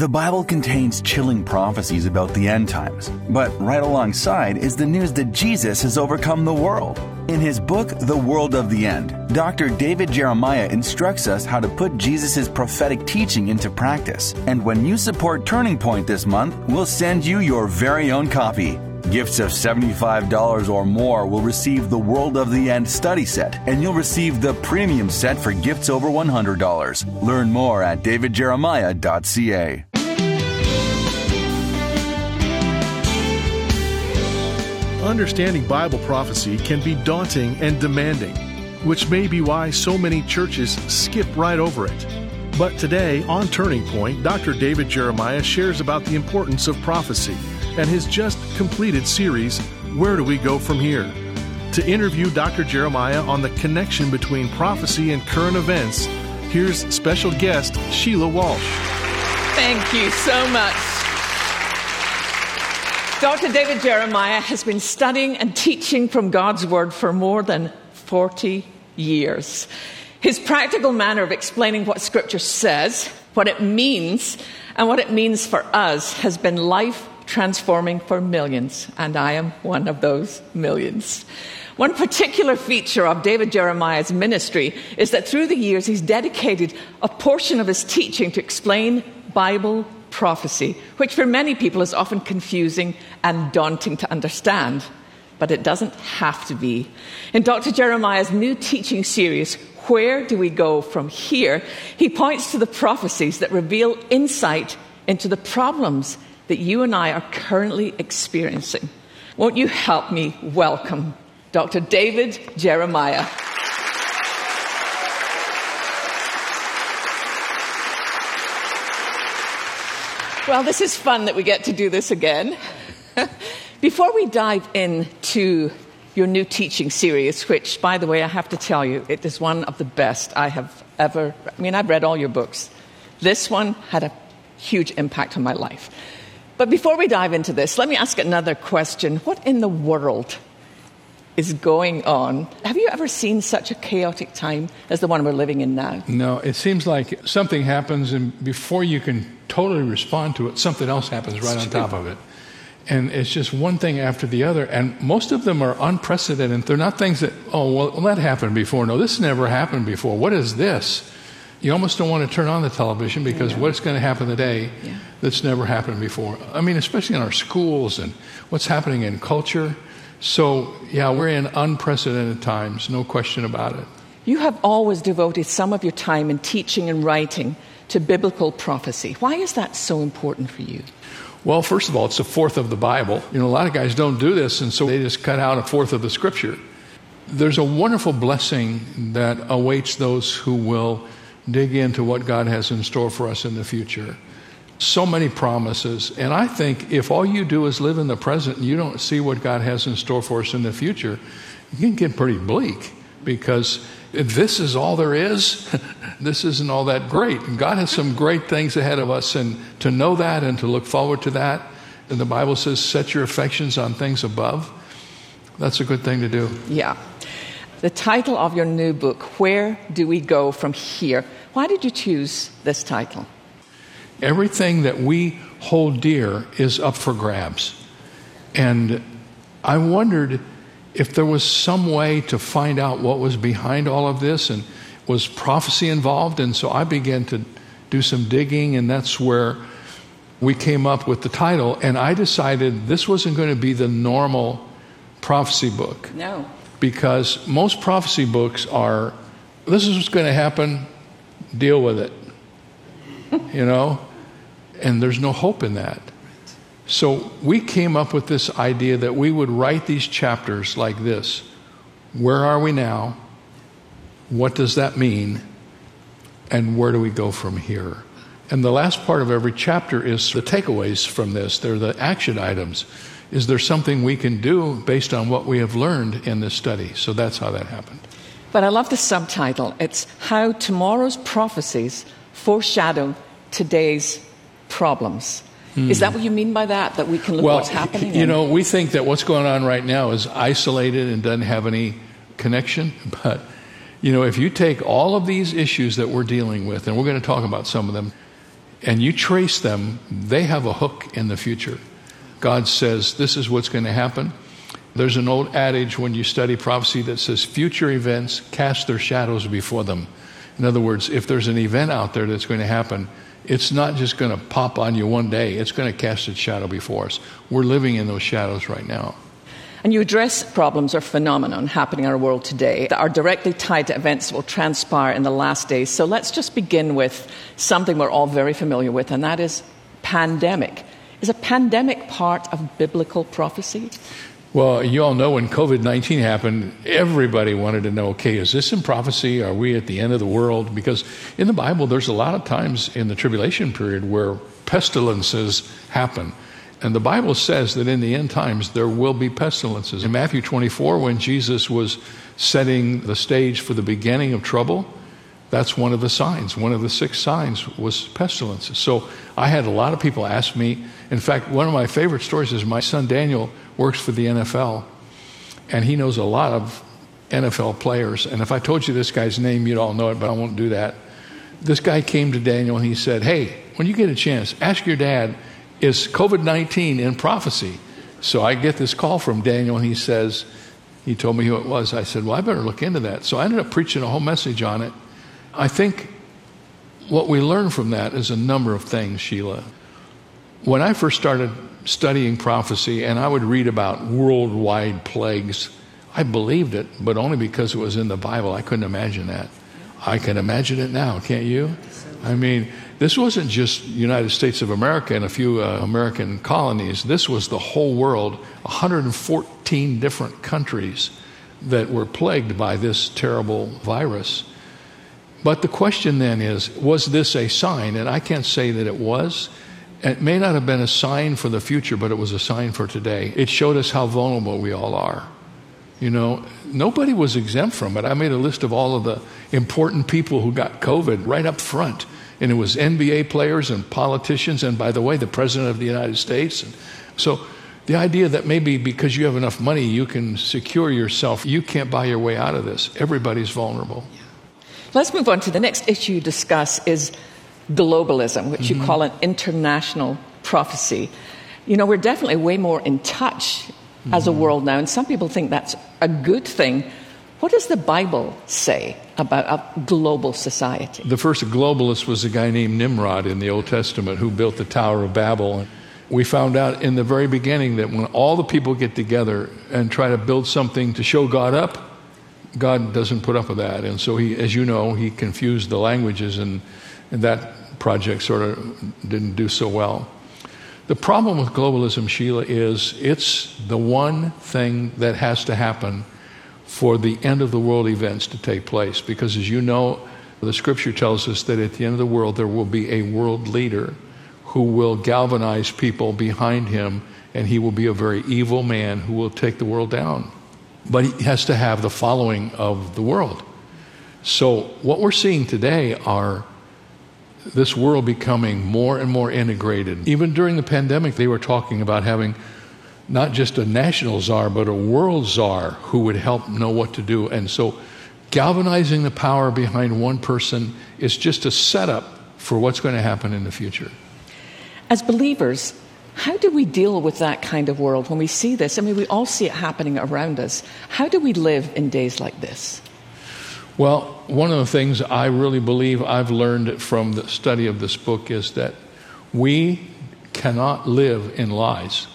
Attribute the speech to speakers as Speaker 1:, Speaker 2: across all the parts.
Speaker 1: The Bible contains chilling prophecies about the end times, but right alongside is the news that Jesus has overcome the world. In his book, The World of the End, Dr. David Jeremiah instructs us how to put Jesus' prophetic teaching into practice. And when you support Turning Point this month, we'll send you your very own copy. Gifts of $75 or more will receive the World of the End study set, and you'll receive the premium set for gifts over $100. Learn more at davidjeremiah.ca.
Speaker 2: Understanding Bible prophecy can be daunting and demanding, which may be why so many churches skip right over it. But today, on Turning Point, Dr. David Jeremiah shares about the importance of prophecy and his just completed series, Where Do We Go From Here? To interview Dr. Jeremiah on the connection between prophecy and current events, here's special guest Sheila Walsh.
Speaker 3: Thank you so much. Dr. David Jeremiah has been studying and teaching from God's Word for more than 40 years. His practical manner of explaining what Scripture says, what it means, and what it means for us has been life transforming for millions, and I am one of those millions. One particular feature of David Jeremiah's ministry is that through the years he's dedicated a portion of his teaching to explain Bible prophecy, which for many people is often confusing and daunting to understand. But it doesn't have to be. In Dr. Jeremiah's new teaching series, Where Do We Go From Here? he points to the prophecies that reveal insight into the problems that you and I are currently experiencing. Won't you help me welcome Dr. David Jeremiah? Well, this is fun that we get to do this again. Before we dive into your new teaching series, which, by the way, I have to tell you, it is one of the best I have ever. I mean, I've read all your books. This one had a huge impact on my life. But before we dive into this, let me ask another question. What in the world is going on? Have you ever seen such a chaotic time as the one we're living in now?
Speaker 4: No, it seems like something happens, and before you can totally respond to it, something else happens right on top of it. And it's just one thing after the other. And most of them are unprecedented. They're not things that, oh, well, that happened before. No, this never happened before. What is this? You almost don't want to turn on the television because yeah. what's going to happen today yeah. that's never happened before? I mean, especially in our schools and what's happening in culture. So, yeah, we're in unprecedented times, no question about it.
Speaker 3: You have always devoted some of your time in teaching and writing to biblical prophecy. Why is that so important for you?
Speaker 4: Well, first of all, it's a fourth of the Bible. You know, a lot of guys don't do this, and so they just cut out a fourth of the scripture. There's a wonderful blessing that awaits those who will dig into what God has in store for us in the future. So many promises. And I think if all you do is live in the present and you don't see what God has in store for us in the future, you can get pretty bleak because if this is all there is, this isn't all that great. And God has some great things ahead of us, and to know that and to look forward to that. And the Bible says, set your affections on things above. That's a good thing to do.
Speaker 3: Yeah. The title of your new book, Where Do We Go From Here? Why did you choose this title?
Speaker 4: Everything that we hold dear is up for grabs. And I wondered if there was some way to find out what was behind all of this and was prophecy involved. And so I began to do some digging, and that's where we came up with the title. And I decided this wasn't going to be the normal prophecy book.
Speaker 3: No.
Speaker 4: Because most prophecy books are this is what's going to happen, deal with it. you know? And there's no hope in that. So we came up with this idea that we would write these chapters like this Where are we now? What does that mean? And where do we go from here? And the last part of every chapter is the takeaways from this. They're the action items. Is there something we can do based on what we have learned in this study? So that's how that happened.
Speaker 3: But I love the subtitle. It's How Tomorrow's Prophecies Foreshadow Today's Problems. Mm. Is that what you mean by that? That we can look
Speaker 4: well,
Speaker 3: what's happening?
Speaker 4: You know, we think that what's going on right now is isolated and doesn't have any connection. But, you know, if you take all of these issues that we're dealing with, and we're going to talk about some of them, and you trace them, they have a hook in the future. God says, This is what's going to happen. There's an old adage when you study prophecy that says, Future events cast their shadows before them. In other words, if there's an event out there that's going to happen, it's not just going to pop on you one day, it's going to cast its shadow before us. We're living in those shadows right now.
Speaker 3: And you address problems or phenomenon happening in our world today that are directly tied to events that will transpire in the last days. So let's just begin with something we're all very familiar with, and that is pandemic. Is a pandemic part of biblical prophecy?
Speaker 4: Well, you all know when COVID 19 happened, everybody wanted to know okay, is this in prophecy? Are we at the end of the world? Because in the Bible, there's a lot of times in the tribulation period where pestilences happen. And the Bible says that in the end times there will be pestilences. In Matthew 24, when Jesus was setting the stage for the beginning of trouble, that's one of the signs. One of the six signs was pestilences. So I had a lot of people ask me. In fact, one of my favorite stories is my son Daniel works for the NFL, and he knows a lot of NFL players. And if I told you this guy's name, you'd all know it, but I won't do that. This guy came to Daniel and he said, Hey, when you get a chance, ask your dad is COVID 19 in prophecy? So I get this call from Daniel, and he says, he told me who it was. I said, Well, I better look into that. So I ended up preaching a whole message on it. I think what we learn from that is a number of things, Sheila. When I first started studying prophecy and I would read about worldwide plagues, I believed it, but only because it was in the Bible. I couldn't imagine that. I can imagine it now, can't you? I mean, this wasn't just United States of America and a few uh, American colonies. This was the whole world, 114 different countries that were plagued by this terrible virus. But the question then is was this a sign? And I can't say that it was. It may not have been a sign for the future, but it was a sign for today. It showed us how vulnerable we all are. You know, nobody was exempt from it. I made a list of all of the important people who got COVID right up front and it was NBA players and politicians, and by the way, the President of the United States. And so the idea that maybe because you have enough money, you can secure yourself, you can't buy your way out of this. Everybody's vulnerable.
Speaker 3: Let's move on to the next issue you discuss is globalism, which mm-hmm. you call an international prophecy. You know, we're definitely way more in touch mm-hmm. as a mm-hmm. world now, and some people think that's a good thing. What does the Bible say about a global society?
Speaker 4: The first globalist was a guy named Nimrod in the Old Testament who built the Tower of Babel. We found out in the very beginning that when all the people get together and try to build something to show God up, God doesn't put up with that. And so he, as you know, he confused the languages and, and that project sort of didn't do so well. The problem with globalism, Sheila, is it's the one thing that has to happen for the end of the world events to take place. Because as you know, the scripture tells us that at the end of the world, there will be a world leader who will galvanize people behind him, and he will be a very evil man who will take the world down. But he has to have the following of the world. So, what we're seeing today are this world becoming more and more integrated. Even during the pandemic, they were talking about having not just a national czar, but a world czar who would help know what to do. And so, galvanizing the power behind one person is just a setup for what's going to happen in the future.
Speaker 3: As believers, how do we deal with that kind of world when we see this? I mean, we all see it happening around us. How do we live in days like this?
Speaker 4: Well, one of the things I really believe I've learned from the study of this book is that we cannot live in lies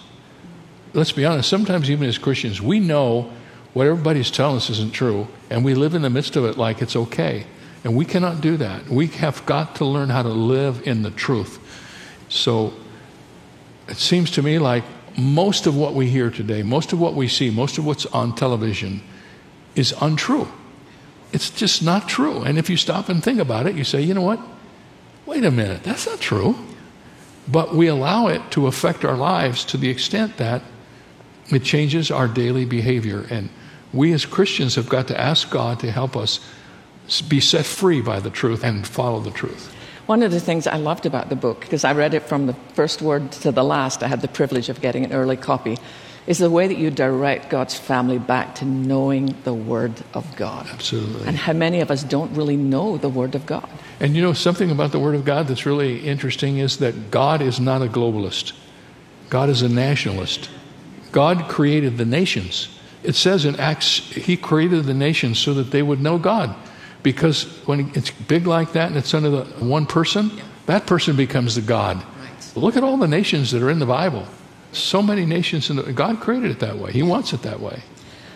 Speaker 4: let's be honest, sometimes even as Christians, we know what everybody's telling us isn't true, and we live in the midst of it like it's okay. And we cannot do that. We have got to learn how to live in the truth. So it seems to me like most of what we hear today, most of what we see, most of what's on television is untrue. It's just not true. And if you stop and think about it, you say, you know what? Wait a minute, that's not true. But we allow it to affect our lives to the extent that it changes our daily behavior. And we as Christians have got to ask God to help us be set free by the truth and follow the truth.
Speaker 3: One of the things I loved about the book, because I read it from the first word to the last, I had the privilege of getting an early copy, is the way that you direct God's family back to knowing the Word of God.
Speaker 4: Absolutely.
Speaker 3: And how many of us don't really know the Word of God.
Speaker 4: And you know, something about the Word of God that's really interesting is that God is not a globalist, God is a nationalist. God created the nations. It says in Acts, He created the nations so that they would know God. Because when it's big like that and it's under the one person, that person becomes the God.
Speaker 3: Right.
Speaker 4: Look at all the nations that are in the Bible. So many nations, in the, God created it that way. He wants it that way.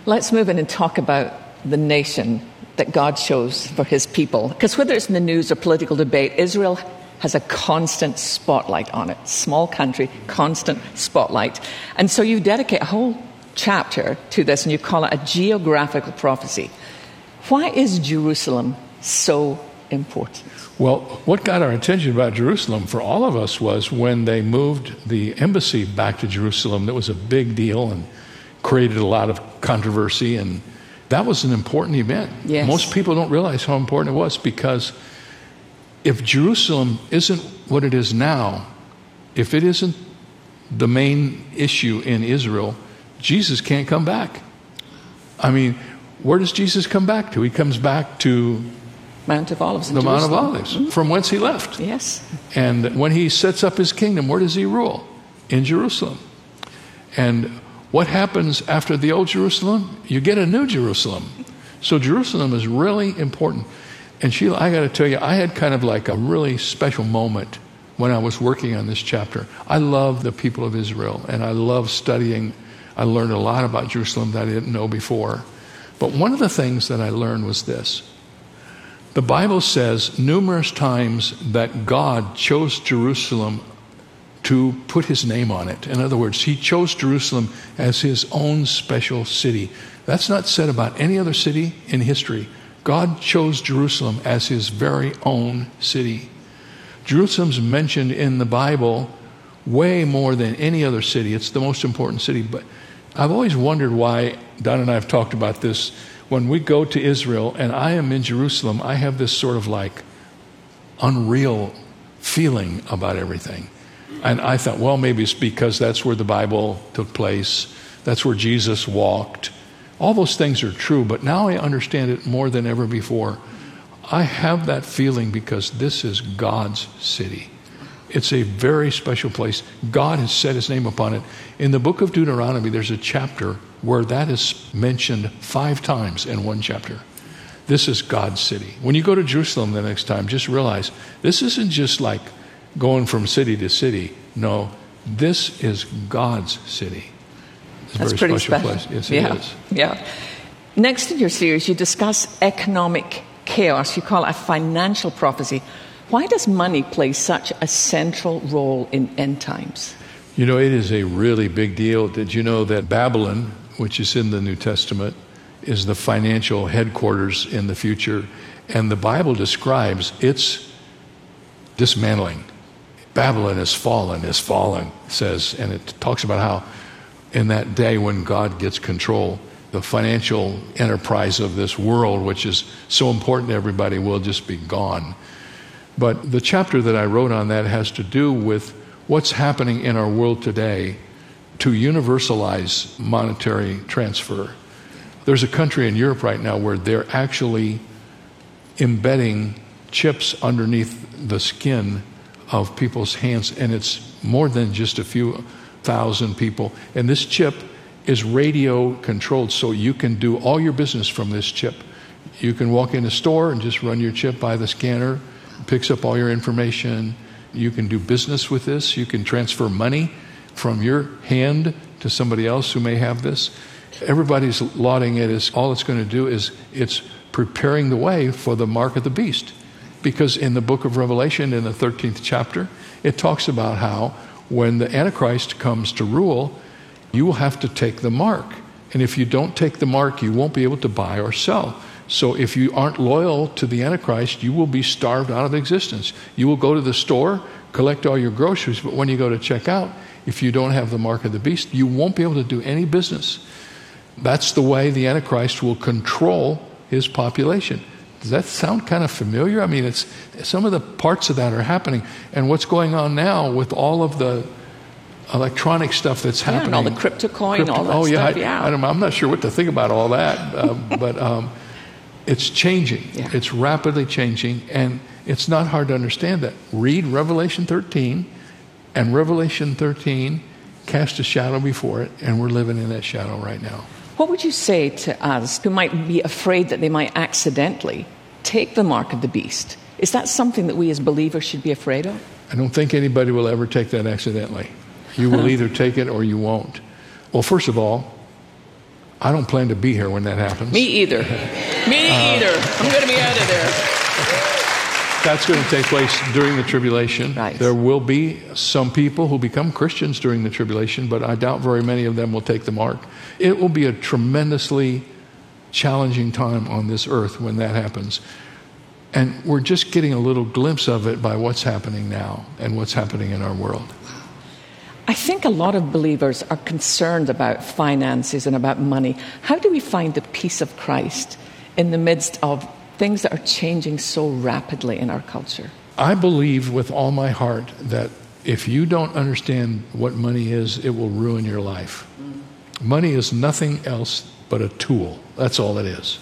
Speaker 3: Let's move in and talk about the nation that God chose for his people. Because whether it's in the news or political debate, Israel has a constant spotlight on it. Small country, constant spotlight. And so you dedicate a whole chapter to this and you call it a geographical prophecy. Why is Jerusalem so important?
Speaker 4: Well, what got our attention about Jerusalem for all of us was when they moved the embassy back to Jerusalem. That was a big deal and created a lot of controversy, and that was an important event.
Speaker 3: Yes.
Speaker 4: Most people don't realize how important it was because if Jerusalem isn't what it is now, if it isn't the main issue in Israel, Jesus can't come back. I mean, where does Jesus come back to? He comes back to
Speaker 3: Mount of Olives
Speaker 4: the Mount of
Speaker 3: Jerusalem.
Speaker 4: Olives, from whence he left.
Speaker 3: Yes.
Speaker 4: And when he sets up his kingdom, where does he rule? In Jerusalem. And what happens after the old Jerusalem? You get a new Jerusalem. So Jerusalem is really important. And Sheila, I got to tell you, I had kind of like a really special moment when I was working on this chapter. I love the people of Israel and I love studying. I learned a lot about Jerusalem that I didn't know before. But one of the things that I learned was this the Bible says numerous times that God chose Jerusalem to put his name on it. In other words, he chose Jerusalem as his own special city. That's not said about any other city in history. God chose Jerusalem as his very own city. Jerusalem's mentioned in the Bible way more than any other city. It's the most important city. But I've always wondered why, Don and I have talked about this. When we go to Israel and I am in Jerusalem, I have this sort of like unreal feeling about everything. And I thought, well, maybe it's because that's where the Bible took place, that's where Jesus walked. All those things are true, but now I understand it more than ever before. I have that feeling because this is God's city. It's a very special place. God has set his name upon it. In the book of Deuteronomy, there's a chapter where that is mentioned five times in one chapter. This is God's city. When you go to Jerusalem the next time, just realize this isn't just like going from city to city. No, this is God's city. It's a
Speaker 3: That's
Speaker 4: very
Speaker 3: pretty
Speaker 4: special,
Speaker 3: special.
Speaker 4: place. Yes, it
Speaker 3: yeah.
Speaker 4: is.
Speaker 3: Yeah. Next in your series, you discuss economic chaos. You call it a financial prophecy. Why does money play such a central role in end times?
Speaker 4: You know, it is a really big deal. Did you know that Babylon, which is in the New Testament, is the financial headquarters in the future? And the Bible describes its dismantling. Babylon is fallen, is fallen, says, and it talks about how in that day when God gets control, the financial enterprise of this world, which is so important to everybody, will just be gone. But the chapter that I wrote on that has to do with what's happening in our world today to universalize monetary transfer. There's a country in Europe right now where they're actually embedding chips underneath the skin of people's hands, and it's more than just a few thousand people. And this chip is radio controlled, so you can do all your business from this chip. You can walk in a store and just run your chip by the scanner, picks up all your information. You can do business with this. You can transfer money from your hand to somebody else who may have this. Everybody's lauding it as all it's going to do is it's preparing the way for the mark of the beast. Because in the book of Revelation, in the 13th chapter, it talks about how when the Antichrist comes to rule, you will have to take the mark. And if you don't take the mark, you won't be able to buy or sell. So if you aren't loyal to the Antichrist, you will be starved out of existence. You will go to the store, collect all your groceries, but when you go to check out, if you don't have the mark of the beast, you won't be able to do any business. That's the way the Antichrist will control his population. Does that sound kind of familiar? I mean, it's some of the parts of that are happening, and what's going on now with all of the electronic stuff that's
Speaker 3: Yeah,
Speaker 4: happening,
Speaker 3: and all the crypto coin,
Speaker 4: Crypto-
Speaker 3: all that
Speaker 4: oh yeah,
Speaker 3: stuff.
Speaker 4: I,
Speaker 3: yeah.
Speaker 4: I don't, I'm not sure what to think about all that, uh, but um, it's changing.
Speaker 3: Yeah.
Speaker 4: It's rapidly changing, and It's not hard to understand that. Read Revelation 13, and Revelation 13 cast a shadow before it, and we're living in that shadow right now.
Speaker 3: What would you say to us who might be afraid that they might accidentally take the mark of the beast? Is that something that we as believers should be afraid of?
Speaker 4: I don't think anybody will ever take that accidentally. You will either take it or you won't. Well, first of all, I don't plan to be here when that happens.
Speaker 3: Me either. Me uh, either. I'm going to be out of there.
Speaker 4: That's going to take place during the tribulation.
Speaker 3: Right.
Speaker 4: There will be some people who become Christians during the tribulation, but I doubt very many of them will take the mark. It will be a tremendously challenging time on this earth when that happens. And we're just getting a little glimpse of it by what's happening now and what's happening in our world.
Speaker 3: I think a lot of believers are concerned about finances and about money. How do we find the peace of Christ in the midst of things that are changing so rapidly in our culture?
Speaker 4: I believe with all my heart that if you don't understand what money is, it will ruin your life. Money is nothing else but a tool. That's all it is.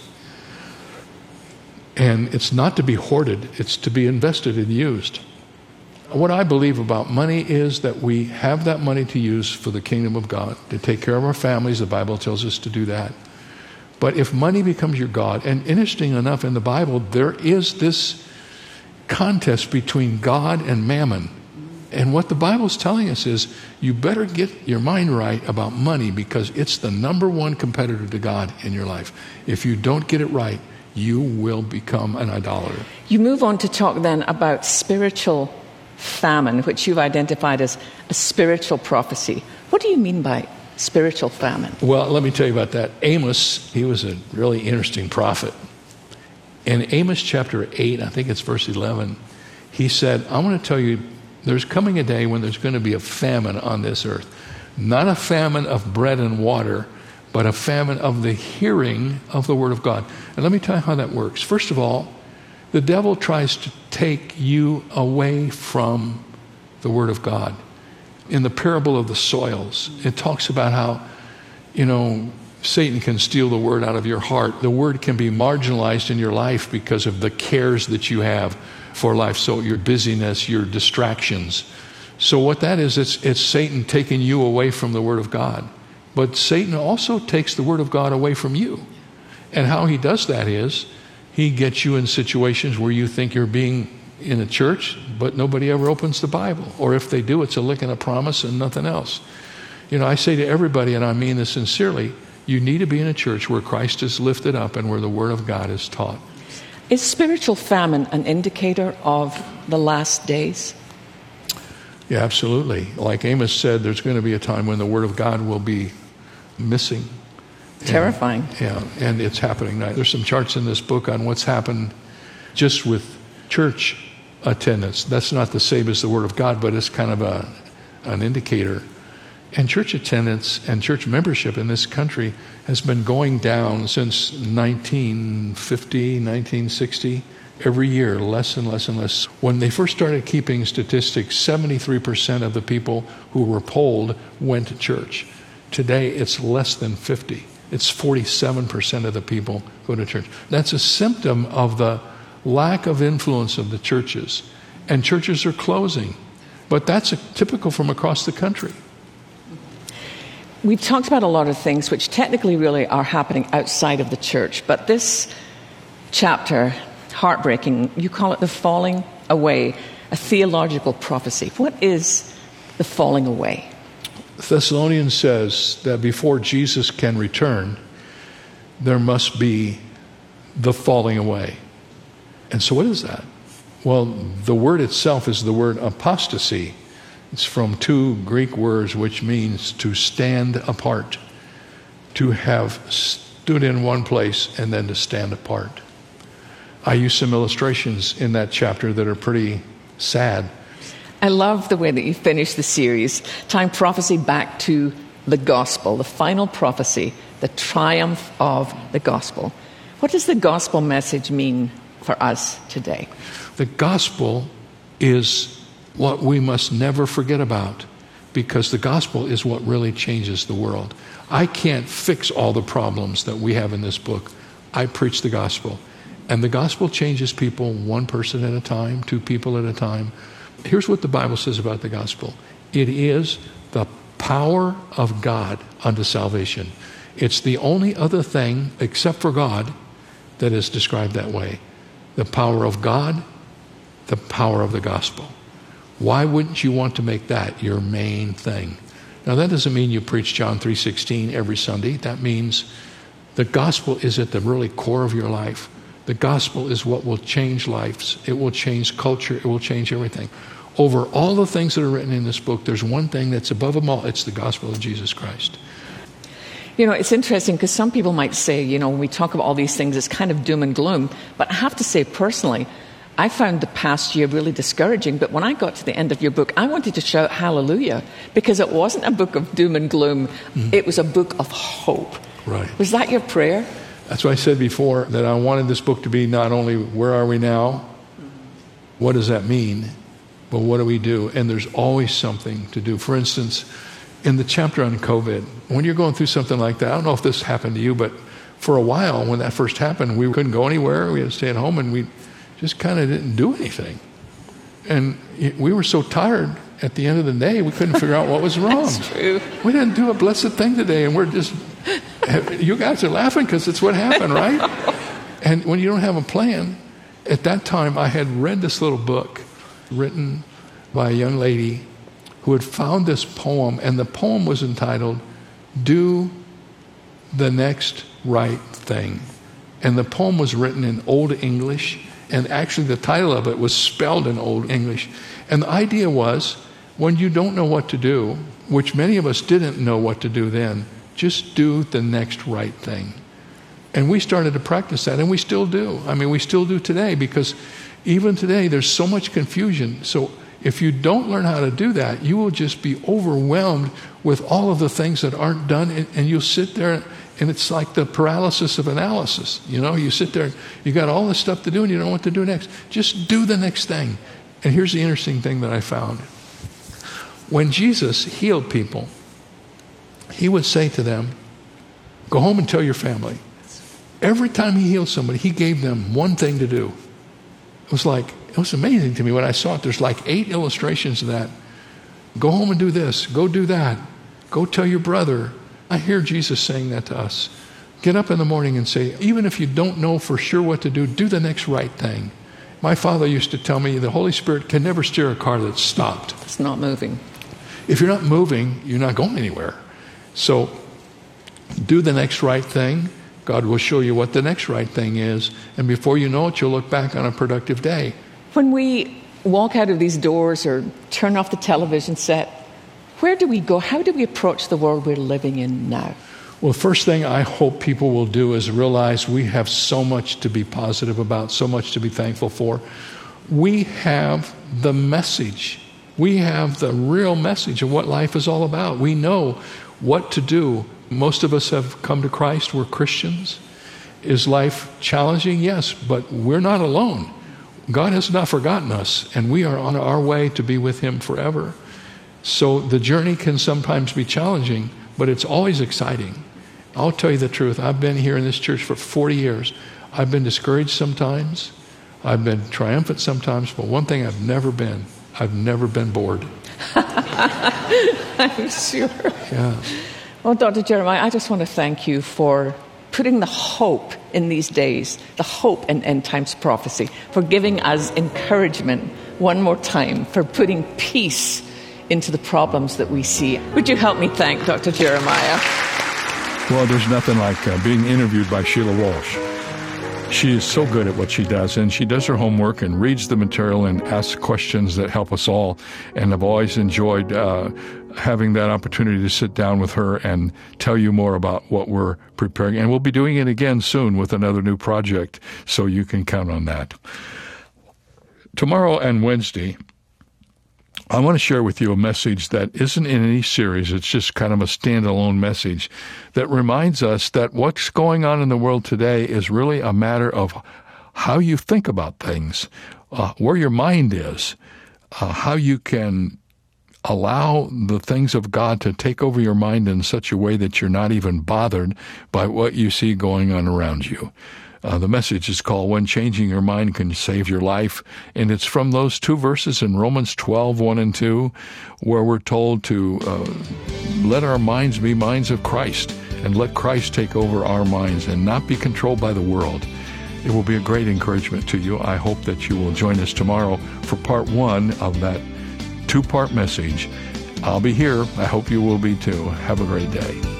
Speaker 4: And it's not to be hoarded, it's to be invested and used. What I believe about money is that we have that money to use for the kingdom of God, to take care of our families. The Bible tells us to do that. But if money becomes your God, and interesting enough, in the Bible, there is this contest between God and mammon. And what the Bible is telling us is you better get your mind right about money because it's the number one competitor to God in your life. If you don't get it right, you will become an idolater.
Speaker 3: You move on to talk then about spiritual famine, which you've identified as a spiritual prophecy. What do you mean by spiritual famine?
Speaker 4: Well, let me tell you about that. Amos, he was a really interesting prophet. In Amos chapter 8, I think it's verse 11, he said, I want to tell you, there's coming a day when there's going to be a famine on this earth. Not a famine of bread and water, but a famine of the hearing of the Word of God. And let me tell you how that works. First of all, the devil tries to take you away from the Word of God. In the parable of the soils, it talks about how, you know, Satan can steal the Word out of your heart. The Word can be marginalized in your life because of the cares that you have for life. So, your busyness, your distractions. So, what that is, it's, it's Satan taking you away from the Word of God. But Satan also takes the Word of God away from you. And how he does that is he gets you in situations where you think you're being in a church, but nobody ever opens the Bible. Or if they do, it's a lick and a promise and nothing else. You know, I say to everybody, and I mean this sincerely, you need to be in a church where Christ is lifted up and where the Word of God is taught.
Speaker 3: Is spiritual famine an indicator of the last days?
Speaker 4: Yeah, absolutely. Like Amos said, there's going to be a time when the Word of God will be missing.
Speaker 3: Terrifying.
Speaker 4: And, yeah, and it's happening now. There's some charts in this book on what's happened just with church attendance. That's not the same as the Word of God, but it's kind of a, an indicator. And church attendance and church membership in this country has been going down since 1950, 1960. Every year, less and less and less. When they first started keeping statistics, 73% of the people who were polled went to church. Today, it's less than 50. It's 47% of the people go to church. That's a symptom of the lack of influence of the churches. And churches are closing. But that's a, typical from across the country.
Speaker 3: We've talked about a lot of things which technically really are happening outside of the church, but this chapter, heartbreaking, you call it the falling away, a theological prophecy. What is the falling away?
Speaker 4: Thessalonians says that before Jesus can return, there must be the falling away. And so, what is that? Well, the word itself is the word apostasy. It's from two Greek words which means to stand apart, to have stood in one place and then to stand apart. I use some illustrations in that chapter that are pretty sad.
Speaker 3: I love the way that you finish the series, tying prophecy back to the gospel, the final prophecy, the triumph of the gospel. What does the gospel message mean for us today?
Speaker 4: The gospel is what we must never forget about because the gospel is what really changes the world. I can't fix all the problems that we have in this book. I preach the gospel. And the gospel changes people one person at a time, two people at a time. Here's what the Bible says about the gospel it is the power of God unto salvation. It's the only other thing, except for God, that is described that way. The power of God, the power of the gospel. Why wouldn't you want to make that your main thing? Now that doesn't mean you preach John 3:16 every Sunday. That means the gospel is at the really core of your life. The gospel is what will change lives. It will change culture. It will change everything. Over all the things that are written in this book, there's one thing that's above them all. It's the gospel of Jesus Christ.
Speaker 3: You know, it's interesting because some people might say, you know, when we talk about all these things, it's kind of doom and gloom. But I have to say, personally, I found the past year really discouraging. But when I got to the end of your book, I wanted to shout hallelujah because it wasn't a book of doom and gloom, mm-hmm. it was a book of hope.
Speaker 4: Right.
Speaker 3: Was that your prayer?
Speaker 4: That's why I said before that I wanted this book to be not only where are we now, what does that mean, but what do we do? And there's always something to do. For instance, in the chapter on COVID, when you're going through something like that, I don't know if this happened to you, but for a while when that first happened, we couldn't go anywhere. We had to stay at home and we just kind of didn't do anything. And we were so tired at the end of the day, we couldn't figure out what was wrong.
Speaker 3: That's true.
Speaker 4: We didn't do a blessed thing today, and we're just, you guys are laughing because it's what happened, right? and when you don't have a plan, at that time I had read this little book written by a young lady who had found this poem, and the poem was entitled, Do the Next Right Thing. And the poem was written in Old English, and actually the title of it was spelled in Old English. And the idea was when you don't know what to do, which many of us didn't know what to do then, just do the next right thing. And we started to practice that, and we still do. I mean, we still do today because even today there's so much confusion. So if you don't learn how to do that, you will just be overwhelmed with all of the things that aren't done, and, and you'll sit there and it's like the paralysis of analysis. You know, you sit there, you got all this stuff to do, and you don't know what to do next. Just do the next thing. And here's the interesting thing that I found. When Jesus healed people, he would say to them, Go home and tell your family. Every time he healed somebody, he gave them one thing to do. It was like, it was amazing to me when I saw it. There's like eight illustrations of that. Go home and do this. Go do that. Go tell your brother. I hear Jesus saying that to us. Get up in the morning and say, even if you don't know for sure what to do, do the next right thing. My father used to tell me the Holy Spirit can never steer a car that's stopped.
Speaker 3: It's not moving.
Speaker 4: If you're not moving, you're not going anywhere. So do the next right thing. God will show you what the next right thing is. And before you know it, you'll look back on a productive day.
Speaker 3: When we walk out of these doors or turn off the television set, where do we go? How do we approach the world we're living in now?
Speaker 4: Well, the first thing I hope people will do is realize we have so much to be positive about, so much to be thankful for. We have the message. We have the real message of what life is all about. We know what to do. Most of us have come to Christ. We're Christians. Is life challenging? Yes, but we're not alone. God has not forgotten us, and we are on our way to be with Him forever. So the journey can sometimes be challenging, but it's always exciting. I'll tell you the truth. I've been here in this church for 40 years. I've been discouraged sometimes. I've been triumphant sometimes, but one thing I've never been, I've never been bored.
Speaker 3: I'm sure.
Speaker 4: Yeah.
Speaker 3: Well, Dr. Jeremiah, I just want to thank you for putting the hope in these days, the hope in end times prophecy, for giving us encouragement one more time, for putting peace into the problems that we see. Would you help me thank Dr. Jeremiah?
Speaker 5: Well, there's nothing like uh, being interviewed by Sheila Walsh. She is so good at what she does, and she does her homework and reads the material and asks questions that help us all. And I've always enjoyed uh, having that opportunity to sit down with her and tell you more about what we're preparing. And we'll be doing it again soon with another new project, so you can count on that. Tomorrow and Wednesday, I want to share with you a message that isn't in any series. It's just kind of a standalone message that reminds us that what's going on in the world today is really a matter of how you think about things, uh, where your mind is, uh, how you can allow the things of God to take over your mind in such a way that you're not even bothered by what you see going on around you. Uh, the message is called When Changing Your Mind Can Save Your Life. And it's from those two verses in Romans 12, 1 and 2, where we're told to uh, let our minds be minds of Christ and let Christ take over our minds and not be controlled by the world. It will be a great encouragement to you. I hope that you will join us tomorrow for part one of that two part message. I'll be here. I hope you will be too. Have a great day.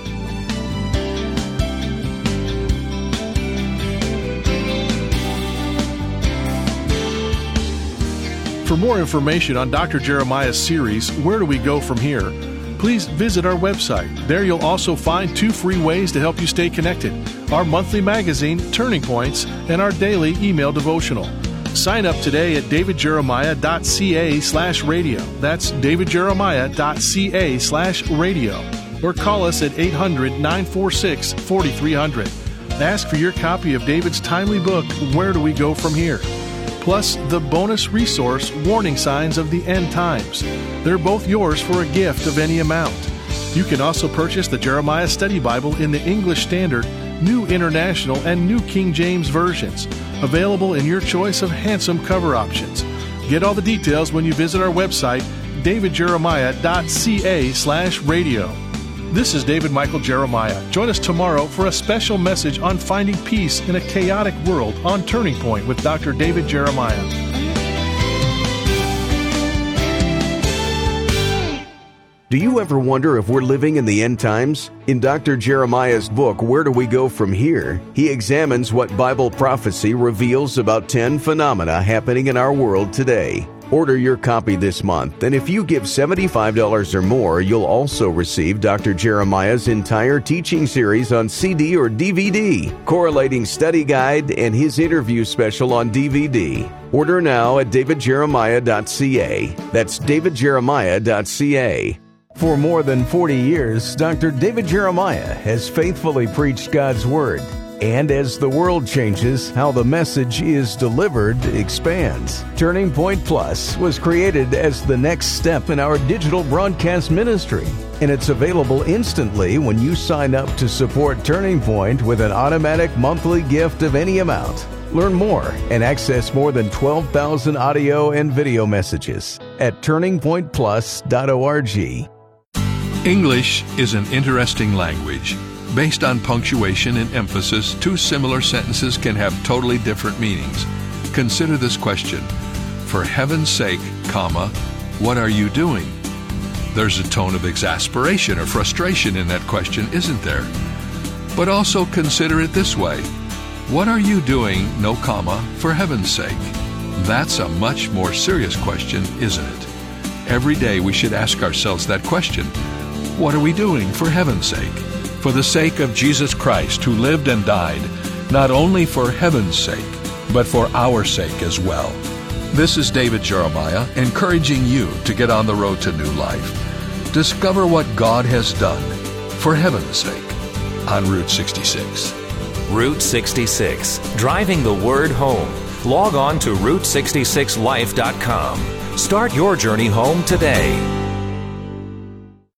Speaker 2: For more information on Dr. Jeremiah's series, Where Do We Go From Here? Please visit our website. There you'll also find two free ways to help you stay connected our monthly magazine, Turning Points, and our daily email devotional. Sign up today at davidjeremiah.ca slash radio. That's davidjeremiah.ca slash radio. Or call us at 800 946 4300. Ask for your copy of David's timely book, Where Do We Go From Here? Plus the bonus resource Warning Signs of the End Times. They're both yours for a gift of any amount. You can also purchase the Jeremiah Study Bible in the English Standard, New International, and New King James versions, available in your choice of handsome cover options. Get all the details when you visit our website, davidjeremiah.ca/radio. This is David Michael Jeremiah. Join us tomorrow for a special message on finding peace in a chaotic world on Turning Point with Dr. David Jeremiah.
Speaker 6: Do you ever wonder if we're living in the end times? In Dr. Jeremiah's book, Where Do We Go From Here? he examines what Bible prophecy reveals about 10 phenomena happening in our world today. Order your copy this month, and if you give $75 or more, you'll also receive Dr. Jeremiah's entire teaching series on CD or DVD, correlating study guide, and his interview special on DVD. Order now at davidjeremiah.ca. That's davidjeremiah.ca. For more than 40 years, Dr. David Jeremiah has faithfully preached God's Word. And as the world changes, how the message is delivered expands. Turning Point Plus was created as the next step in our digital broadcast ministry, and it's available instantly when you sign up to support Turning Point with an automatic monthly gift of any amount. Learn more and access more than 12,000 audio and video messages at turningpointplus.org.
Speaker 4: English is an interesting language. Based on punctuation and emphasis, two similar sentences can have totally different meanings. Consider this question For heaven's sake, comma, what are you doing? There's a tone of exasperation or frustration in that question, isn't there? But also consider it this way What are you doing, no comma, for heaven's sake? That's a much more serious question, isn't it? Every day we should ask ourselves that question What are we doing for heaven's sake? For the sake of Jesus Christ, who lived and died, not only for heaven's sake, but for our sake as well. This is David Jeremiah encouraging you to get on the road to new life. Discover what God has done for heaven's sake on Route 66.
Speaker 7: Route 66, driving the word home. Log on to Route66Life.com. Start your journey home today.